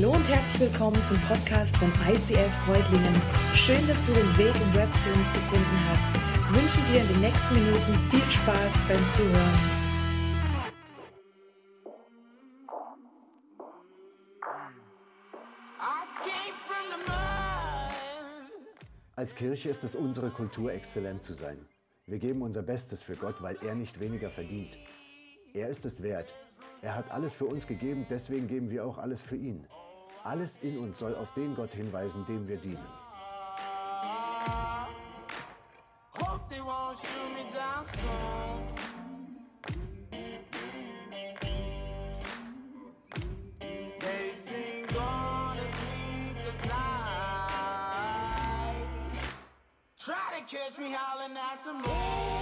Hallo und herzlich willkommen zum Podcast von ICF Freudlingen. Schön, dass du den Weg im Web zu uns gefunden hast. Ich wünsche dir in den nächsten Minuten viel Spaß beim Zuhören. Als Kirche ist es unsere Kultur, exzellent zu sein. Wir geben unser Bestes für Gott, weil er nicht weniger verdient. Er ist es wert. Er hat alles für uns gegeben, deswegen geben wir auch alles für ihn. Alles in uns soll auf den Gott hinweisen, dem wir dienen. catch me howling at the moon.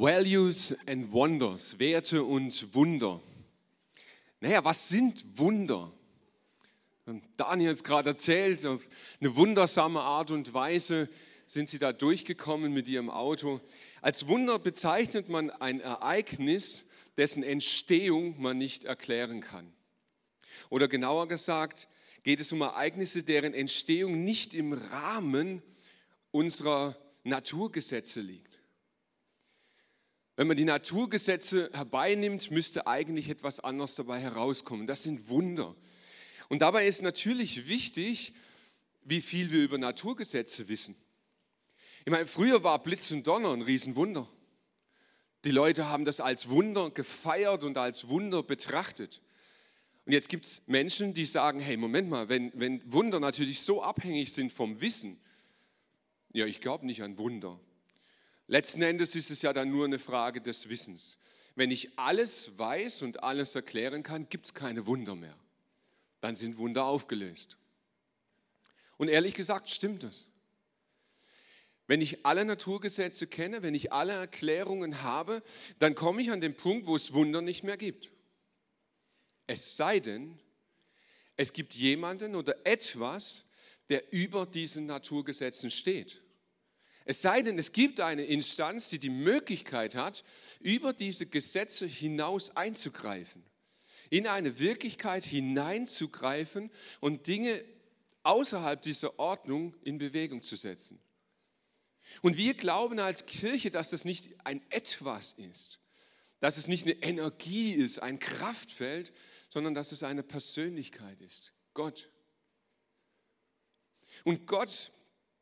Values and Wonders, Werte und Wunder. Naja, was sind Wunder? Daniel hat es gerade erzählt, auf eine wundersame Art und Weise sind sie da durchgekommen mit ihrem Auto. Als Wunder bezeichnet man ein Ereignis, dessen Entstehung man nicht erklären kann. Oder genauer gesagt, geht es um Ereignisse, deren Entstehung nicht im Rahmen unserer Naturgesetze liegt. Wenn man die Naturgesetze herbeinimmt, müsste eigentlich etwas anderes dabei herauskommen. Das sind Wunder. Und dabei ist natürlich wichtig, wie viel wir über Naturgesetze wissen. Ich meine, früher war Blitz und Donner ein Riesenwunder. Die Leute haben das als Wunder gefeiert und als Wunder betrachtet. Und jetzt gibt es Menschen, die sagen, hey, Moment mal, wenn, wenn Wunder natürlich so abhängig sind vom Wissen, ja, ich glaube nicht an Wunder. Letzten Endes ist es ja dann nur eine Frage des Wissens. Wenn ich alles weiß und alles erklären kann, gibt es keine Wunder mehr. Dann sind Wunder aufgelöst. Und ehrlich gesagt stimmt das. Wenn ich alle Naturgesetze kenne, wenn ich alle Erklärungen habe, dann komme ich an den Punkt, wo es Wunder nicht mehr gibt. Es sei denn, es gibt jemanden oder etwas, der über diesen Naturgesetzen steht. Es sei denn, es gibt eine Instanz, die die Möglichkeit hat, über diese Gesetze hinaus einzugreifen, in eine Wirklichkeit hineinzugreifen und Dinge außerhalb dieser Ordnung in Bewegung zu setzen. Und wir glauben als Kirche, dass das nicht ein etwas ist, dass es nicht eine Energie ist, ein Kraftfeld, sondern dass es eine Persönlichkeit ist, Gott. Und Gott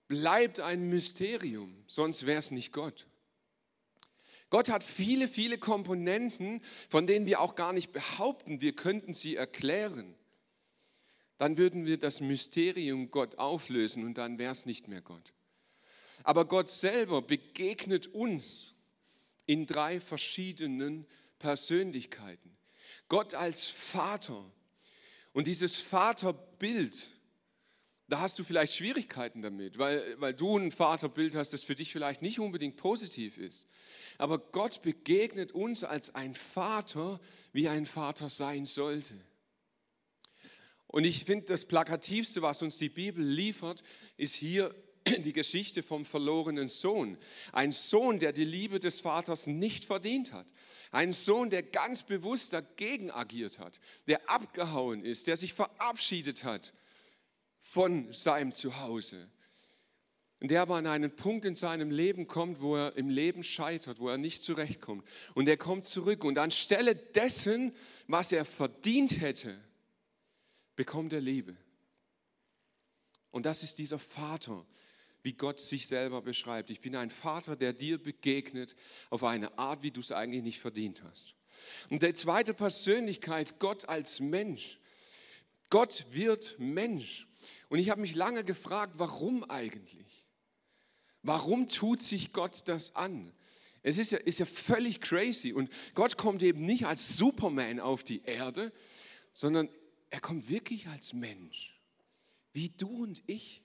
bleibt ein Mysterium, sonst wäre es nicht Gott. Gott hat viele, viele Komponenten, von denen wir auch gar nicht behaupten, wir könnten sie erklären. Dann würden wir das Mysterium Gott auflösen und dann wäre es nicht mehr Gott. Aber Gott selber begegnet uns in drei verschiedenen Persönlichkeiten. Gott als Vater. Und dieses Vaterbild, da hast du vielleicht Schwierigkeiten damit, weil, weil du ein Vaterbild hast, das für dich vielleicht nicht unbedingt positiv ist. Aber Gott begegnet uns als ein Vater, wie ein Vater sein sollte. Und ich finde, das Plakativste, was uns die Bibel liefert, ist hier die Geschichte vom verlorenen Sohn. Ein Sohn, der die Liebe des Vaters nicht verdient hat. Ein Sohn, der ganz bewusst dagegen agiert hat, der abgehauen ist, der sich verabschiedet hat von seinem Zuhause. Und der aber an einen Punkt in seinem Leben kommt, wo er im Leben scheitert, wo er nicht zurechtkommt. Und er kommt zurück und anstelle dessen, was er verdient hätte, bekommt er Liebe. Und das ist dieser Vater, wie Gott sich selber beschreibt. Ich bin ein Vater, der dir begegnet auf eine Art, wie du es eigentlich nicht verdient hast. Und die zweite Persönlichkeit, Gott als Mensch. Gott wird Mensch. Und ich habe mich lange gefragt, warum eigentlich? Warum tut sich Gott das an? Es ist ja, ist ja völlig crazy. Und Gott kommt eben nicht als Superman auf die Erde, sondern er kommt wirklich als Mensch, wie du und ich.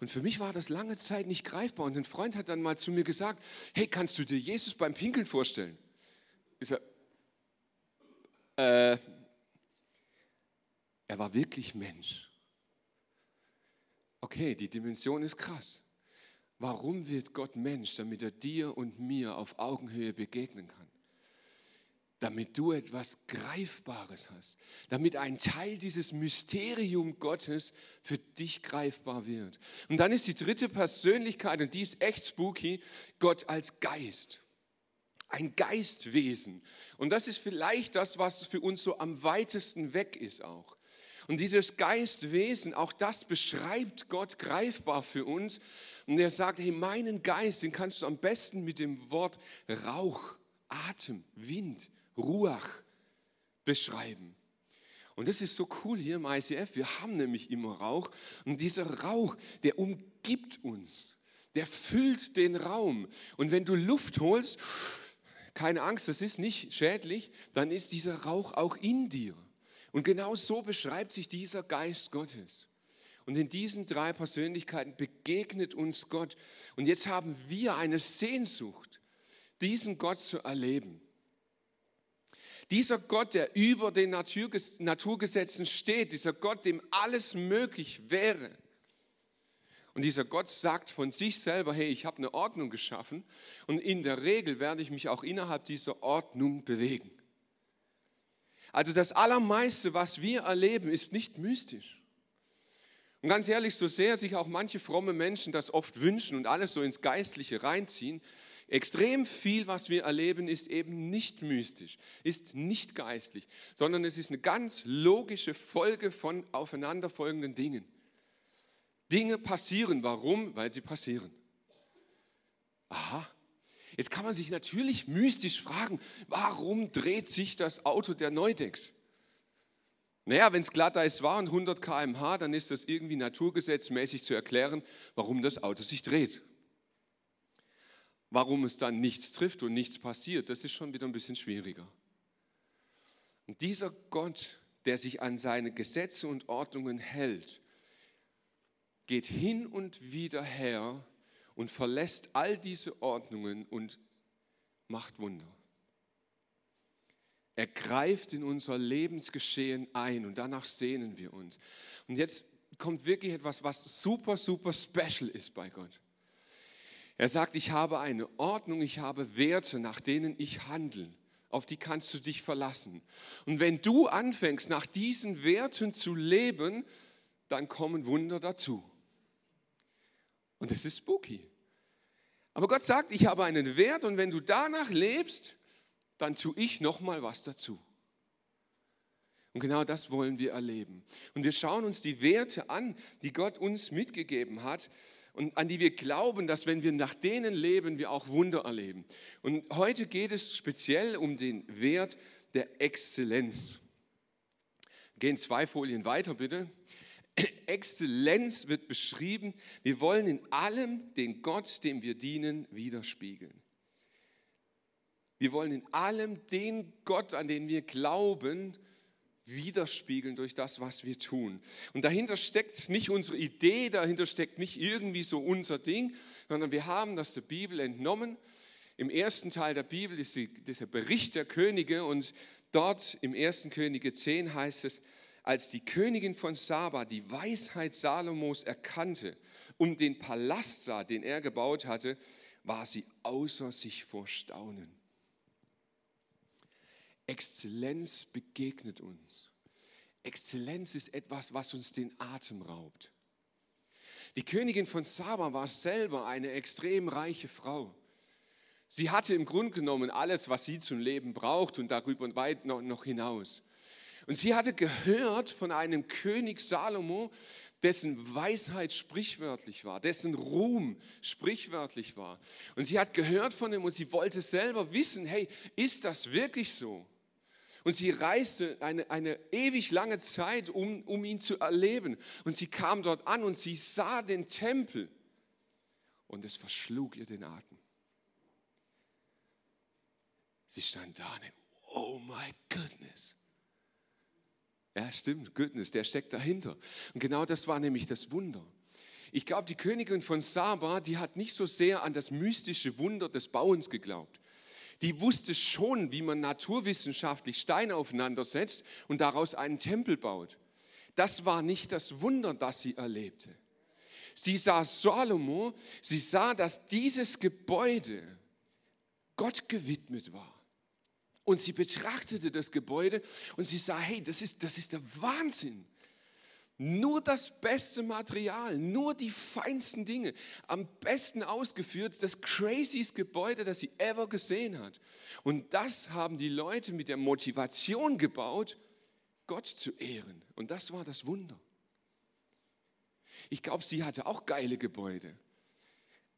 Und für mich war das lange Zeit nicht greifbar. Und ein Freund hat dann mal zu mir gesagt, hey, kannst du dir Jesus beim Pinkeln vorstellen? Ich sage, äh, er war wirklich Mensch. okay, die Dimension ist krass. Warum wird Gott Mensch? Damit er dir und mir auf Augenhöhe begegnen kann. Damit du etwas Greifbares hast. Damit ein Teil dieses Mysterium Gottes für dich greifbar wird. Und dann ist die dritte Persönlichkeit, und die ist echt spooky, Gott als Geist ein Geistwesen. Und das ist vielleicht das, was für uns so am weitesten weg ist auch. Und dieses Geistwesen, auch das beschreibt Gott greifbar für uns. Und er sagt, hey, meinen Geist, den kannst du am besten mit dem Wort Rauch, Atem, Wind, Ruach beschreiben. Und das ist so cool hier im ICF. Wir haben nämlich immer Rauch. Und dieser Rauch, der umgibt uns. Der füllt den Raum. Und wenn du Luft holst, keine Angst, das ist nicht schädlich, dann ist dieser Rauch auch in dir. Und genau so beschreibt sich dieser Geist Gottes. Und in diesen drei Persönlichkeiten begegnet uns Gott. Und jetzt haben wir eine Sehnsucht, diesen Gott zu erleben. Dieser Gott, der über den Naturgesetzen steht, dieser Gott, dem alles möglich wäre. Und dieser Gott sagt von sich selber, hey, ich habe eine Ordnung geschaffen und in der Regel werde ich mich auch innerhalb dieser Ordnung bewegen. Also das Allermeiste, was wir erleben, ist nicht mystisch. Und ganz ehrlich, so sehr sich auch manche fromme Menschen das oft wünschen und alles so ins Geistliche reinziehen, extrem viel, was wir erleben, ist eben nicht mystisch, ist nicht geistlich, sondern es ist eine ganz logische Folge von aufeinanderfolgenden Dingen. Dinge passieren. Warum? Weil sie passieren. Aha. Jetzt kann man sich natürlich mystisch fragen, warum dreht sich das Auto der Neudex? Naja, wenn es Glatteis war und 100 km/h, dann ist das irgendwie naturgesetzmäßig zu erklären, warum das Auto sich dreht. Warum es dann nichts trifft und nichts passiert, das ist schon wieder ein bisschen schwieriger. Und dieser Gott, der sich an seine Gesetze und Ordnungen hält, geht hin und wieder her und verlässt all diese Ordnungen und macht Wunder. Er greift in unser Lebensgeschehen ein und danach sehnen wir uns. Und jetzt kommt wirklich etwas, was super, super special ist bei Gott. Er sagt, ich habe eine Ordnung, ich habe Werte, nach denen ich handle. Auf die kannst du dich verlassen. Und wenn du anfängst, nach diesen Werten zu leben, dann kommen Wunder dazu. Und das ist spooky. Aber Gott sagt, ich habe einen Wert und wenn du danach lebst, dann tue ich noch mal was dazu. Und genau das wollen wir erleben. Und wir schauen uns die Werte an, die Gott uns mitgegeben hat und an die wir glauben, dass wenn wir nach denen leben, wir auch Wunder erleben. Und heute geht es speziell um den Wert der Exzellenz. Gehen zwei Folien weiter, bitte. Exzellenz wird beschrieben. Wir wollen in allem den Gott, dem wir dienen, widerspiegeln. Wir wollen in allem den Gott, an den wir glauben, widerspiegeln durch das, was wir tun. Und dahinter steckt nicht unsere Idee, dahinter steckt nicht irgendwie so unser Ding, sondern wir haben das der Bibel entnommen. Im ersten Teil der Bibel ist der Bericht der Könige und dort im ersten Könige 10 heißt es, als die Königin von Saba die Weisheit Salomos erkannte und den Palast sah, den er gebaut hatte, war sie außer sich vor Staunen. Exzellenz begegnet uns. Exzellenz ist etwas, was uns den Atem raubt. Die Königin von Saba war selber eine extrem reiche Frau. Sie hatte im Grunde genommen alles, was sie zum Leben braucht und darüber und weit noch hinaus. Und sie hatte gehört von einem König Salomo, dessen Weisheit sprichwörtlich war, dessen Ruhm sprichwörtlich war. Und sie hat gehört von ihm und sie wollte selber wissen, hey, ist das wirklich so? Und sie reiste eine, eine ewig lange Zeit, um, um ihn zu erleben. Und sie kam dort an und sie sah den Tempel. Und es verschlug ihr den Atem. Sie stand da und oh my goodness. Ja, stimmt, Goodness, der steckt dahinter. Und genau das war nämlich das Wunder. Ich glaube, die Königin von Saba, die hat nicht so sehr an das mystische Wunder des Bauens geglaubt. Die wusste schon, wie man naturwissenschaftlich Steine aufeinander setzt und daraus einen Tempel baut. Das war nicht das Wunder, das sie erlebte, Sie sah Salomo, sie sah, dass dieses Gebäude Gott gewidmet war. Und sie betrachtete das Gebäude und sie sah, hey, das ist, das ist der Wahnsinn. Nur das beste Material, nur die feinsten Dinge, am besten ausgeführt, das craziest Gebäude, das sie ever gesehen hat. Und das haben die Leute mit der Motivation gebaut, Gott zu ehren. Und das war das Wunder. Ich glaube, sie hatte auch geile Gebäude.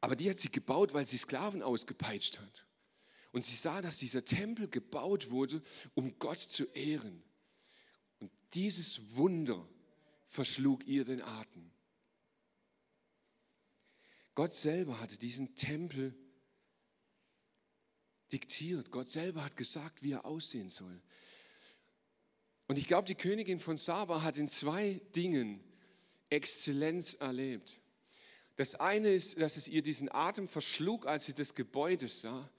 Aber die hat sie gebaut, weil sie Sklaven ausgepeitscht hat. Und sie sah, dass dieser Tempel gebaut wurde, um Gott zu ehren. Und dieses Wunder verschlug ihr den Atem. Gott selber hatte diesen Tempel diktiert. Gott selber hat gesagt, wie er aussehen soll. Und ich glaube, die Königin von Saba hat in zwei Dingen Exzellenz erlebt. Das eine ist, dass es ihr diesen Atem verschlug, als sie das Gebäude sah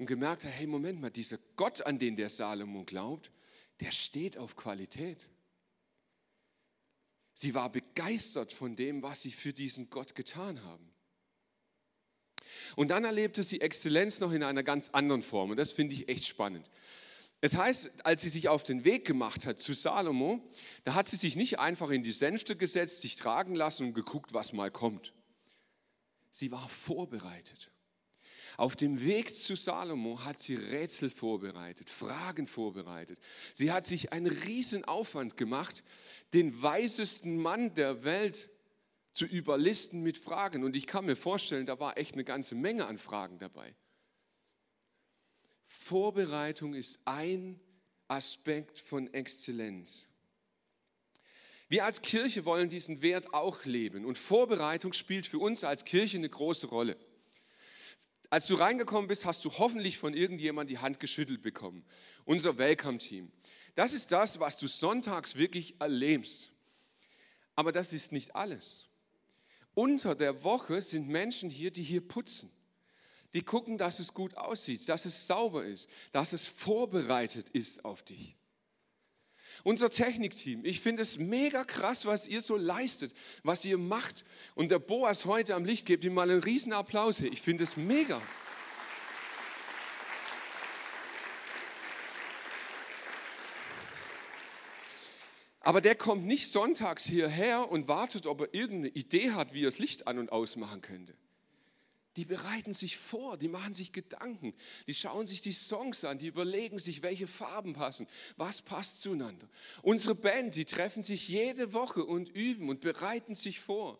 und gemerkt hat, hey, Moment mal, dieser Gott, an den der Salomo glaubt, der steht auf Qualität. Sie war begeistert von dem, was sie für diesen Gott getan haben. Und dann erlebte sie Exzellenz noch in einer ganz anderen Form und das finde ich echt spannend. Es heißt, als sie sich auf den Weg gemacht hat zu Salomo, da hat sie sich nicht einfach in die Sänfte gesetzt, sich tragen lassen und geguckt, was mal kommt. Sie war vorbereitet. Auf dem Weg zu Salomo hat sie Rätsel vorbereitet, Fragen vorbereitet. Sie hat sich einen riesen Aufwand gemacht, den weisesten Mann der Welt zu überlisten mit Fragen. Und ich kann mir vorstellen, da war echt eine ganze Menge an Fragen dabei. Vorbereitung ist ein Aspekt von Exzellenz. Wir als Kirche wollen diesen Wert auch leben und Vorbereitung spielt für uns als Kirche eine große Rolle. Als du reingekommen bist, hast du hoffentlich von irgendjemand die Hand geschüttelt bekommen. Unser Welcome-Team. Das ist das, was du sonntags wirklich erlebst. Aber das ist nicht alles. Unter der Woche sind Menschen hier, die hier putzen die gucken, dass es gut aussieht, dass es sauber ist, dass es vorbereitet ist auf dich. Unser Technikteam, ich finde es mega krass, was ihr so leistet, was ihr macht. Und der Boas heute am Licht, gebt ihm mal einen riesen Applaus hier. Ich finde es mega. Aber der kommt nicht sonntags hierher und wartet, ob er irgendeine Idee hat, wie er das Licht an und ausmachen könnte. Die bereiten sich vor, die machen sich Gedanken, die schauen sich die Songs an, die überlegen sich, welche Farben passen, was passt zueinander. Unsere Band, die treffen sich jede Woche und üben und bereiten sich vor.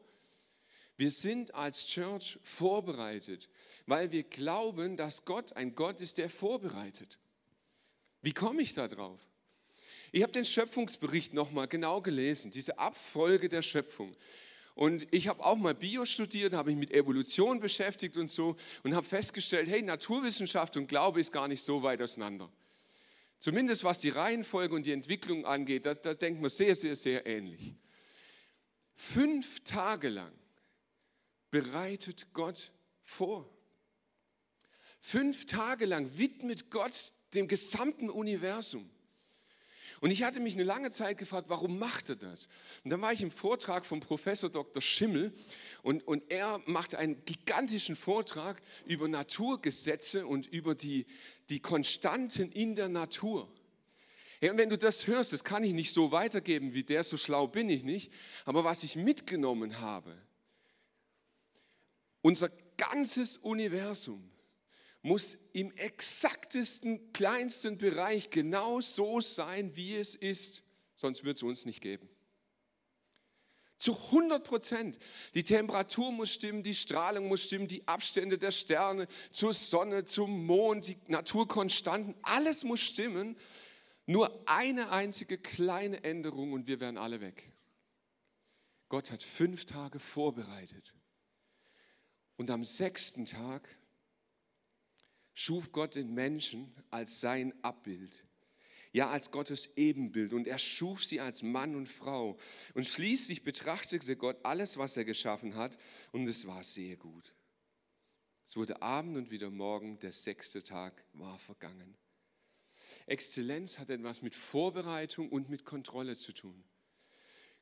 Wir sind als Church vorbereitet, weil wir glauben, dass Gott ein Gott ist, der vorbereitet. Wie komme ich da drauf? Ich habe den Schöpfungsbericht nochmal genau gelesen, diese Abfolge der Schöpfung. Und ich habe auch mal Bio studiert, habe mich mit Evolution beschäftigt und so und habe festgestellt, hey, Naturwissenschaft und Glaube ist gar nicht so weit auseinander. Zumindest was die Reihenfolge und die Entwicklung angeht, da, da denkt man sehr, sehr, sehr ähnlich. Fünf Tage lang bereitet Gott vor. Fünf Tage lang widmet Gott dem gesamten Universum. Und ich hatte mich eine lange Zeit gefragt, warum macht er das? Und dann war ich im Vortrag vom Professor Dr. Schimmel und, und er machte einen gigantischen Vortrag über Naturgesetze und über die, die Konstanten in der Natur. Ja, und wenn du das hörst, das kann ich nicht so weitergeben wie der, so schlau bin ich nicht, aber was ich mitgenommen habe, unser ganzes Universum muss im exaktesten, kleinsten Bereich genau so sein, wie es ist, sonst wird es uns nicht geben. Zu 100 Prozent. Die Temperatur muss stimmen, die Strahlung muss stimmen, die Abstände der Sterne zur Sonne, zum Mond, die Naturkonstanten, alles muss stimmen. Nur eine einzige kleine Änderung und wir wären alle weg. Gott hat fünf Tage vorbereitet. Und am sechsten Tag schuf Gott den Menschen als sein Abbild, ja als Gottes Ebenbild und er schuf sie als Mann und Frau. Und schließlich betrachtete Gott alles, was er geschaffen hat und es war sehr gut. Es wurde Abend und wieder Morgen, der sechste Tag war vergangen. Exzellenz hat etwas mit Vorbereitung und mit Kontrolle zu tun.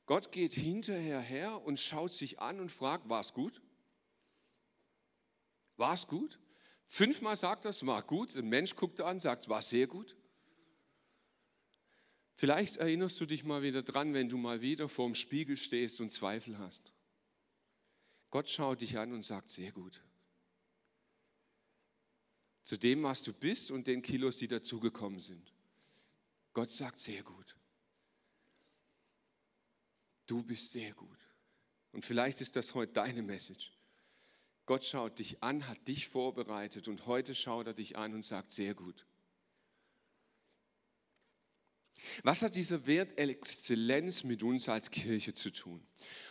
Gott geht hinterher her und schaut sich an und fragt, war es gut? War es gut? Fünfmal sagt es war gut. Ein Mensch guckt an, sagt, war sehr gut. Vielleicht erinnerst du dich mal wieder dran, wenn du mal wieder vorm Spiegel stehst und Zweifel hast. Gott schaut dich an und sagt, sehr gut. Zu dem, was du bist und den Kilos, die dazugekommen sind. Gott sagt, sehr gut. Du bist sehr gut. Und vielleicht ist das heute deine Message. Gott schaut dich an, hat dich vorbereitet und heute schaut er dich an und sagt, sehr gut. Was hat dieser Wert Exzellenz mit uns als Kirche zu tun?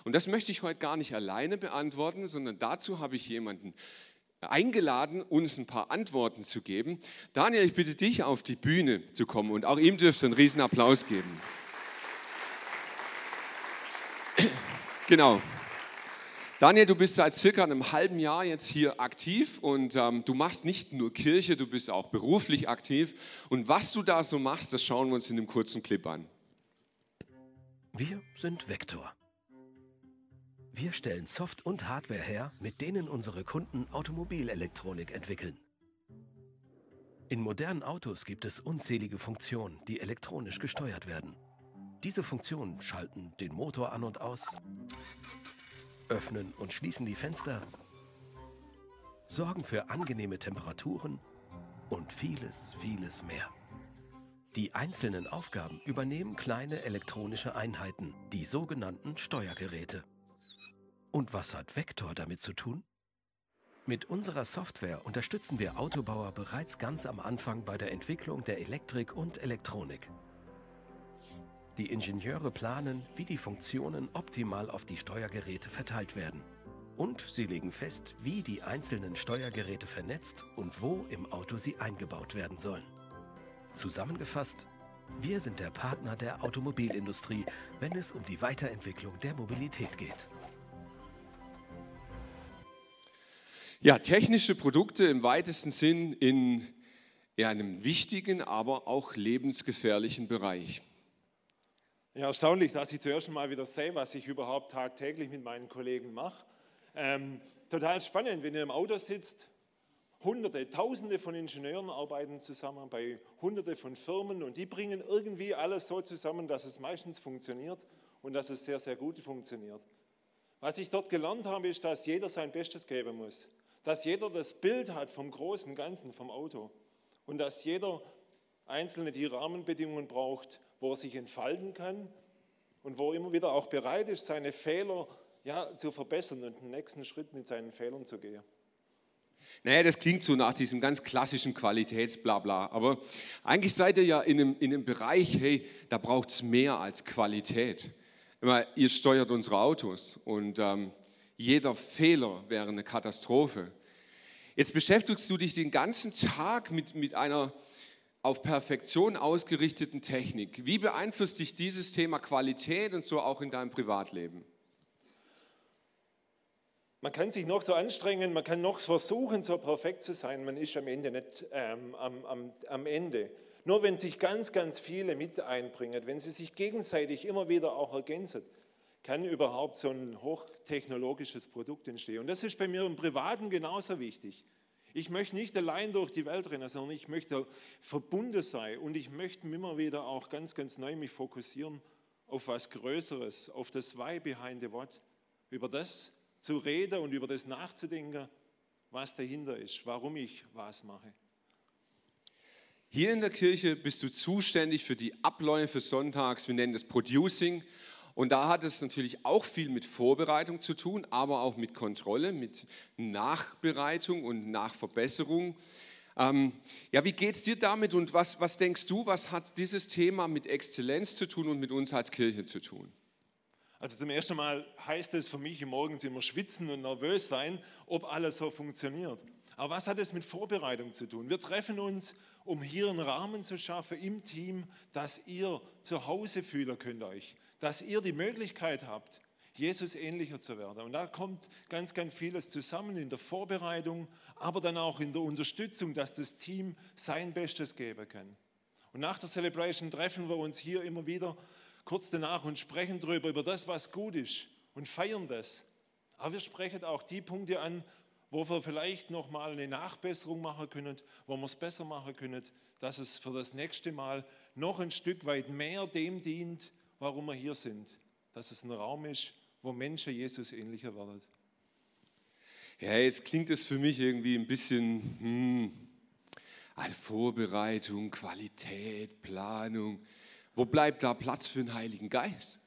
Und das möchte ich heute gar nicht alleine beantworten, sondern dazu habe ich jemanden eingeladen, uns ein paar Antworten zu geben. Daniel, ich bitte dich, auf die Bühne zu kommen und auch ihm dürft ihr einen riesen Applaus geben. Genau. Daniel, du bist seit circa einem halben Jahr jetzt hier aktiv und ähm, du machst nicht nur Kirche, du bist auch beruflich aktiv. Und was du da so machst, das schauen wir uns in einem kurzen Clip an. Wir sind Vector. Wir stellen Soft- und Hardware her, mit denen unsere Kunden Automobilelektronik entwickeln. In modernen Autos gibt es unzählige Funktionen, die elektronisch gesteuert werden. Diese Funktionen schalten den Motor an und aus, öffnen und schließen die Fenster, sorgen für angenehme Temperaturen und vieles, vieles mehr. Die einzelnen Aufgaben übernehmen kleine elektronische Einheiten, die sogenannten Steuergeräte. Und was hat Vector damit zu tun? Mit unserer Software unterstützen wir Autobauer bereits ganz am Anfang bei der Entwicklung der Elektrik und Elektronik. Die Ingenieure planen, wie die Funktionen optimal auf die Steuergeräte verteilt werden. Und sie legen fest, wie die einzelnen Steuergeräte vernetzt und wo im Auto sie eingebaut werden sollen. Zusammengefasst, wir sind der Partner der Automobilindustrie, wenn es um die Weiterentwicklung der Mobilität geht. Ja, technische Produkte im weitesten Sinn in einem wichtigen, aber auch lebensgefährlichen Bereich. Ja, erstaunlich, dass ich zuerst mal wieder sehe, was ich überhaupt tagtäglich mit meinen Kollegen mache. Ähm, total spannend, wenn ihr im Auto sitzt. Hunderte, Tausende von Ingenieuren arbeiten zusammen bei Hunderte von Firmen und die bringen irgendwie alles so zusammen, dass es meistens funktioniert und dass es sehr, sehr gut funktioniert. Was ich dort gelernt habe, ist, dass jeder sein Bestes geben muss. Dass jeder das Bild hat vom großen Ganzen, vom Auto. Und dass jeder Einzelne die Rahmenbedingungen braucht, wo er sich entfalten kann und wo er immer wieder auch bereit ist, seine Fehler ja, zu verbessern und den nächsten Schritt mit seinen Fehlern zu gehen. Naja, das klingt so nach diesem ganz klassischen Qualitätsblabla. Aber eigentlich seid ihr ja in einem, in einem Bereich, hey, da braucht es mehr als Qualität. Immer, ihr steuert unsere Autos und ähm, jeder Fehler wäre eine Katastrophe. Jetzt beschäftigst du dich den ganzen Tag mit, mit einer auf Perfektion ausgerichteten Technik. Wie beeinflusst dich dieses Thema Qualität und so auch in deinem Privatleben? Man kann sich noch so anstrengen, man kann noch versuchen, so perfekt zu sein, man ist am Ende nicht ähm, am, am, am Ende. Nur wenn sich ganz, ganz viele mit einbringen, wenn sie sich gegenseitig immer wieder auch ergänzen, kann überhaupt so ein hochtechnologisches Produkt entstehen. Und das ist bei mir im Privaten genauso wichtig. Ich möchte nicht allein durch die Welt rennen, sondern ich möchte verbunden sein. Und ich möchte immer wieder auch ganz, ganz neu mich fokussieren auf was Größeres, auf das Why behind the what, über das zu reden und über das nachzudenken, was dahinter ist, warum ich was mache. Hier in der Kirche bist du zuständig für die Abläufe sonntags, wir nennen das Producing und da hat es natürlich auch viel mit Vorbereitung zu tun, aber auch mit Kontrolle, mit Nachbereitung und Nachverbesserung. Ähm, ja, wie geht es dir damit und was, was denkst du, was hat dieses Thema mit Exzellenz zu tun und mit uns als Kirche zu tun? Also zum ersten Mal heißt es für mich morgens immer schwitzen und nervös sein, ob alles so funktioniert. Aber was hat es mit Vorbereitung zu tun? Wir treffen uns, um hier einen Rahmen zu schaffen im Team, dass ihr zu Hause fühlen könnt euch dass ihr die Möglichkeit habt, Jesus ähnlicher zu werden. Und da kommt ganz, ganz vieles zusammen in der Vorbereitung, aber dann auch in der Unterstützung, dass das Team sein Bestes geben kann. Und nach der Celebration treffen wir uns hier immer wieder kurz danach und sprechen darüber, über das, was gut ist und feiern das. Aber wir sprechen auch die Punkte an, wo wir vielleicht nochmal eine Nachbesserung machen können, wo wir es besser machen können, dass es für das nächste Mal noch ein Stück weit mehr dem dient, warum wir hier sind. Dass es ein Raum ist, wo Menschen Jesus ähnlicher werden. Ja, jetzt klingt es für mich irgendwie ein bisschen hm, Vorbereitung, Qualität, Planung. Wo bleibt da Platz für den Heiligen Geist?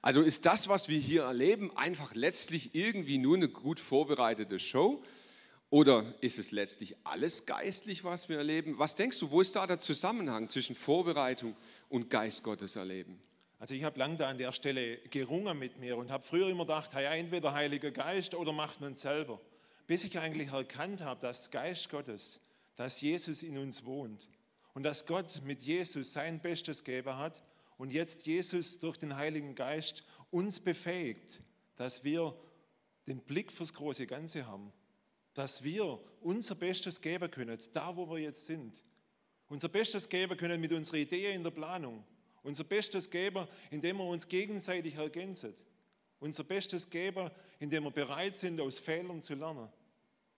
Also ist das, was wir hier erleben, einfach letztlich irgendwie nur eine gut vorbereitete Show? Oder ist es letztlich alles geistlich, was wir erleben? Was denkst du, wo ist da der Zusammenhang zwischen Vorbereitung und Geist Gottes erleben? Also ich habe lange da an der Stelle gerungen mit mir und habe früher immer gedacht, hey, entweder Heiliger Geist oder macht man selber. Bis ich eigentlich erkannt habe, dass Geist Gottes, dass Jesus in uns wohnt und dass Gott mit Jesus sein Bestes gegeben hat und jetzt Jesus durch den Heiligen Geist uns befähigt, dass wir den Blick fürs große Ganze haben, dass wir unser Bestes geben können, da wo wir jetzt sind. Unser Bestes geben können mit unserer Idee in der Planung, unser Bestes geben, indem wir uns gegenseitig ergänzen. Unser Bestes geben, indem wir bereit sind, aus Fehlern zu lernen.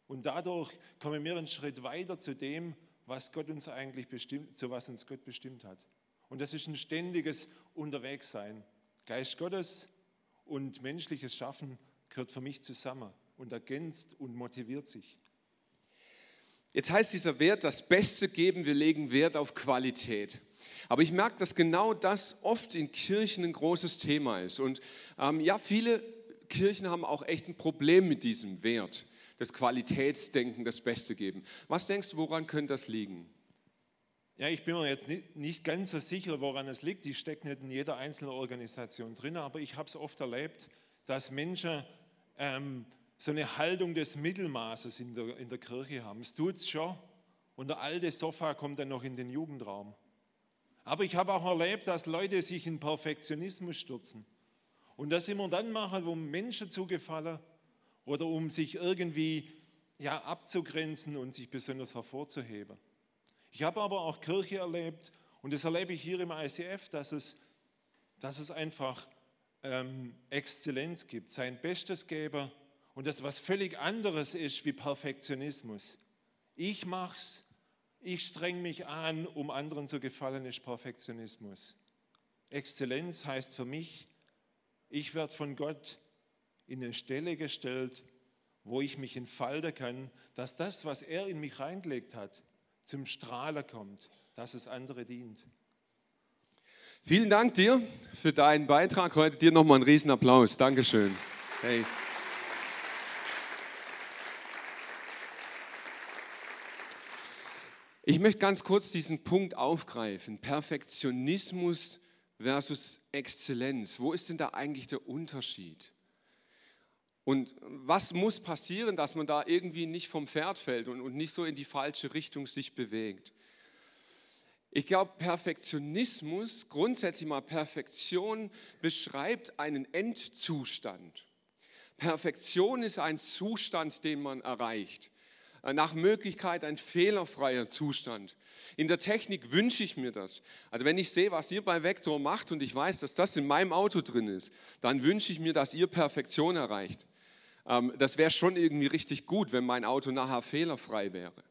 Und dadurch kommen wir einen Schritt weiter zu dem, was Gott uns eigentlich bestimmt, zu was uns Gott bestimmt hat. Und das ist ein ständiges Unterwegssein. Geist Gottes und menschliches Schaffen gehört für mich zusammen und ergänzt und motiviert sich. Jetzt heißt dieser Wert, das Beste geben, wir legen Wert auf Qualität. Aber ich merke, dass genau das oft in Kirchen ein großes Thema ist. Und ähm, ja, viele Kirchen haben auch echt ein Problem mit diesem Wert, das Qualitätsdenken, das Beste geben. Was denkst du, woran könnte das liegen? Ja, ich bin mir jetzt nicht ganz so sicher, woran es liegt. Ich stecke nicht in jeder einzelnen Organisation drin, aber ich habe es oft erlebt, dass Menschen ähm, so eine Haltung des Mittelmaßes in der, in der Kirche haben. Es tut es schon und der alte Sofa kommt dann noch in den Jugendraum. Aber ich habe auch erlebt, dass Leute sich in Perfektionismus stürzen und das immer dann machen, um Menschen zu gefallen oder um sich irgendwie ja, abzugrenzen und sich besonders hervorzuheben. Ich habe aber auch Kirche erlebt und das erlebe ich hier im ICF, dass es, dass es einfach ähm, Exzellenz gibt, sein Bestes geben und das was völlig anderes ist wie Perfektionismus. Ich mach's, ich streng mich an, um anderen zu gefallen, ist Perfektionismus. Exzellenz heißt für mich, ich werde von Gott in eine Stelle gestellt, wo ich mich entfalten kann, dass das, was er in mich reingelegt hat, zum Strahlen kommt, dass es andere dient. Vielen Dank dir für deinen Beitrag heute. Dir nochmal einen riesen Applaus. Dankeschön. Hey. Ich möchte ganz kurz diesen Punkt aufgreifen. Perfektionismus versus Exzellenz. Wo ist denn da eigentlich der Unterschied? Und was muss passieren, dass man da irgendwie nicht vom Pferd fällt und, nicht so in die falsche Richtung sich bewegt? Ich glaube, Perfektionismus, grundsätzlich mal Perfektion, beschreibt einen Endzustand. Perfektion ist ein Zustand, den man erreicht. Nach Möglichkeit ein fehlerfreier Zustand. In der Technik wünsche ich mir das. Also wenn ich sehe, was ihr bei Vector macht und ich weiß, dass das in meinem Auto drin ist, dann wünsche ich mir, dass ihr Perfektion erreicht. Ähm, das wäre schon irgendwie richtig gut, wenn mein Auto nachher fehlerfrei wäre.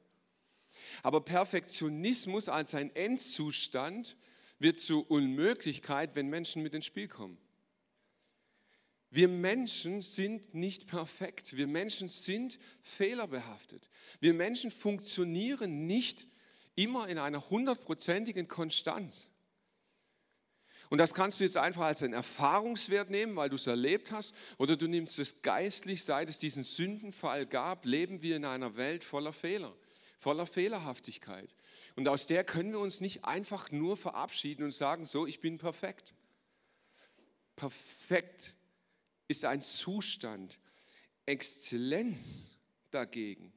Aber Perfektionismus als ein Endzustand wird zur Unmöglichkeit, wenn Menschen mit ins Spiel kommen. Wir Menschen sind nicht perfekt. Wir Menschen sind fehlerbehaftet. Wir Menschen funktionieren nicht immer in einer hundertprozentigen Konstanz. Und das kannst du jetzt einfach als einen Erfahrungswert nehmen, weil du es erlebt hast, oder du nimmst es geistlich, seit es diesen Sündenfall gab, leben wir in einer Welt voller Fehler, voller Fehlerhaftigkeit. Und aus der können wir uns nicht einfach nur verabschieden und sagen, so, ich bin perfekt. Perfekt ist ein Zustand. Exzellenz dagegen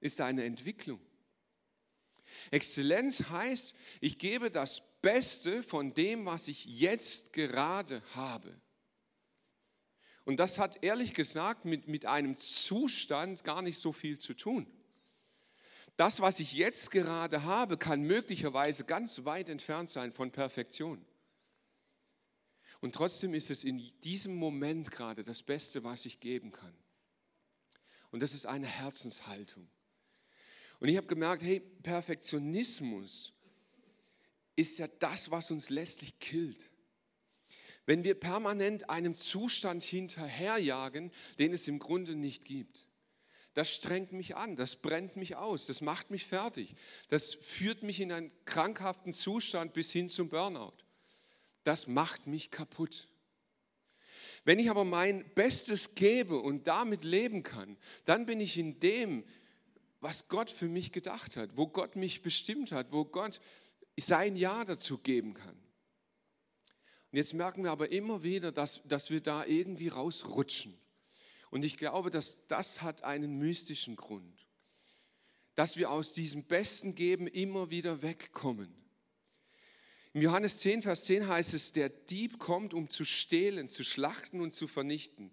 ist eine Entwicklung. Exzellenz heißt, ich gebe das Beste von dem, was ich jetzt gerade habe. Und das hat ehrlich gesagt mit, mit einem Zustand gar nicht so viel zu tun. Das, was ich jetzt gerade habe, kann möglicherweise ganz weit entfernt sein von Perfektion. Und trotzdem ist es in diesem Moment gerade das Beste, was ich geben kann. Und das ist eine Herzenshaltung. Und ich habe gemerkt, hey, Perfektionismus ist ja das, was uns letztlich killt. Wenn wir permanent einem Zustand hinterherjagen, den es im Grunde nicht gibt. Das strengt mich an, das brennt mich aus, das macht mich fertig, das führt mich in einen krankhaften Zustand bis hin zum Burnout. Das macht mich kaputt. Wenn ich aber mein Bestes gebe und damit leben kann, dann bin ich in dem, was Gott für mich gedacht hat, wo Gott mich bestimmt hat, wo Gott sein Ja dazu geben kann. Und jetzt merken wir aber immer wieder, dass, dass wir da irgendwie rausrutschen. Und ich glaube, dass das hat einen mystischen Grund. Dass wir aus diesem besten Geben immer wieder wegkommen. Im Johannes 10, Vers 10 heißt es, der Dieb kommt, um zu stehlen, zu schlachten und zu vernichten.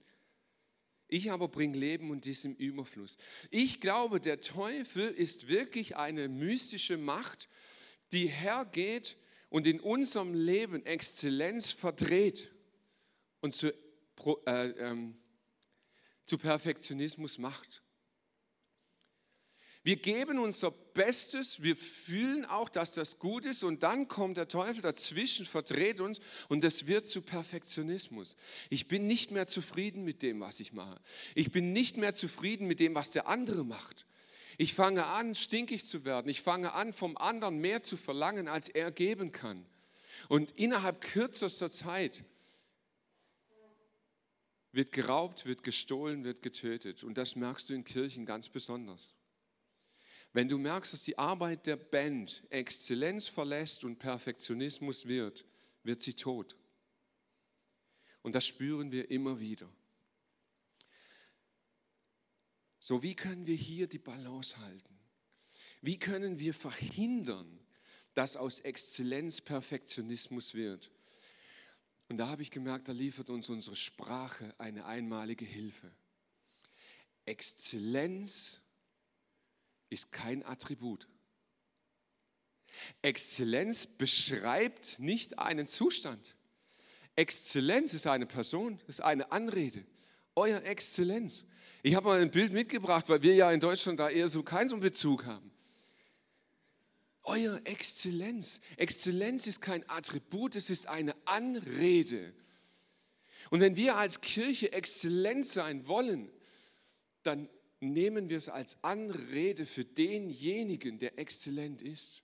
Ich aber bringe Leben und dies im Überfluss. Ich glaube, der Teufel ist wirklich eine mystische Macht, die hergeht und in unserem Leben Exzellenz verdreht und zu, äh, ähm, zu Perfektionismus macht. Wir geben unser Bestes, wir fühlen auch, dass das gut ist und dann kommt der Teufel dazwischen, verdreht uns und es wird zu Perfektionismus. Ich bin nicht mehr zufrieden mit dem, was ich mache. Ich bin nicht mehr zufrieden mit dem, was der andere macht. Ich fange an, stinkig zu werden. Ich fange an, vom anderen mehr zu verlangen, als er geben kann. Und innerhalb kürzester Zeit wird geraubt, wird gestohlen, wird getötet. Und das merkst du in Kirchen ganz besonders. Wenn du merkst, dass die Arbeit der Band Exzellenz verlässt und Perfektionismus wird, wird sie tot. Und das spüren wir immer wieder. So, wie können wir hier die Balance halten? Wie können wir verhindern, dass aus Exzellenz Perfektionismus wird? Und da habe ich gemerkt, da liefert uns unsere Sprache eine einmalige Hilfe. Exzellenz ist kein Attribut. Exzellenz beschreibt nicht einen Zustand. Exzellenz ist eine Person, ist eine Anrede. Euer Exzellenz. Ich habe mal ein Bild mitgebracht, weil wir ja in Deutschland da eher so keinen so Bezug haben. Euer Exzellenz. Exzellenz ist kein Attribut, es ist eine Anrede. Und wenn wir als Kirche exzellent sein wollen, dann nehmen wir es als Anrede für denjenigen, der exzellent ist.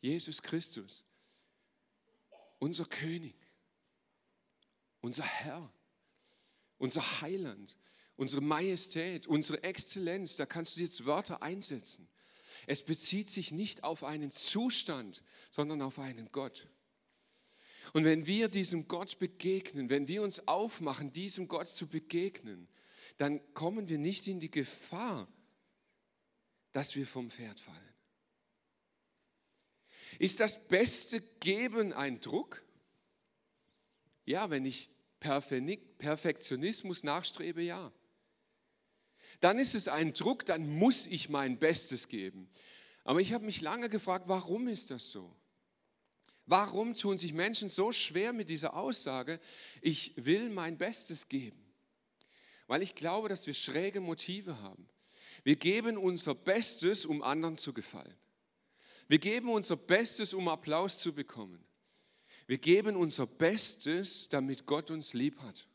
Jesus Christus, unser König, unser Herr, unser Heiland, unsere Majestät, unsere Exzellenz. Da kannst du jetzt Wörter einsetzen. Es bezieht sich nicht auf einen Zustand, sondern auf einen Gott. Und wenn wir diesem Gott begegnen, wenn wir uns aufmachen, diesem Gott zu begegnen, dann kommen wir nicht in die Gefahr, dass wir vom Pferd fallen. Ist das beste Geben ein Druck? Ja, wenn ich Perfektionismus nachstrebe, ja dann ist es ein Druck, dann muss ich mein Bestes geben. Aber ich habe mich lange gefragt, warum ist das so? Warum tun sich Menschen so schwer mit dieser Aussage, ich will mein Bestes geben? Weil ich glaube, dass wir schräge Motive haben. Wir geben unser Bestes, um anderen zu gefallen. Wir geben unser Bestes, um Applaus zu bekommen. Wir geben unser Bestes, damit Gott uns lieb hat.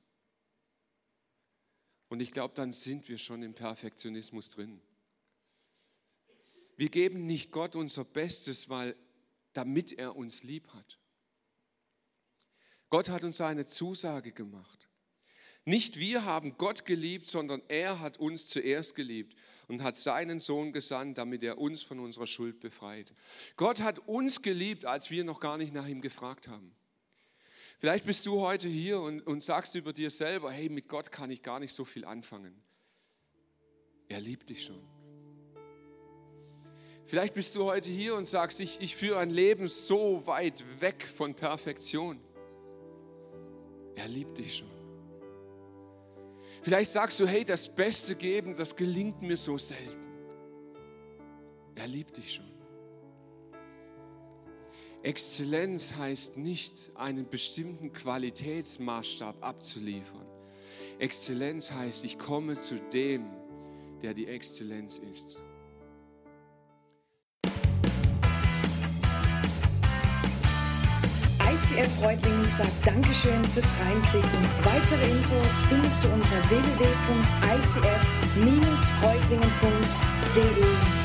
Und ich glaube, dann sind wir schon im Perfektionismus drin. Wir geben nicht Gott unser Bestes, weil damit er uns lieb hat. Gott hat uns eine Zusage gemacht. Nicht wir haben Gott geliebt, sondern er hat uns zuerst geliebt und hat seinen Sohn gesandt, damit er uns von unserer Schuld befreit. Gott hat uns geliebt, als wir noch gar nicht nach ihm gefragt haben. Vielleicht bist du heute hier und, und sagst über dir selber, hey, mit Gott kann ich gar nicht so viel anfangen. Er liebt dich schon. Vielleicht bist du heute hier und sagst, ich, ich führe ein Leben so weit weg von Perfektion. Er liebt dich schon. Vielleicht sagst du, hey, das Beste geben, das gelingt mir so selten. Er liebt dich schon. Exzellenz heißt nicht, einen bestimmten Qualitätsmaßstab abzuliefern. Exzellenz heißt, ich komme zu dem, der die Exzellenz ist. ICF Reutlingen sagt Dankeschön fürs Reinklicken. Weitere Infos findest du unter www.icf-reutlingen.de.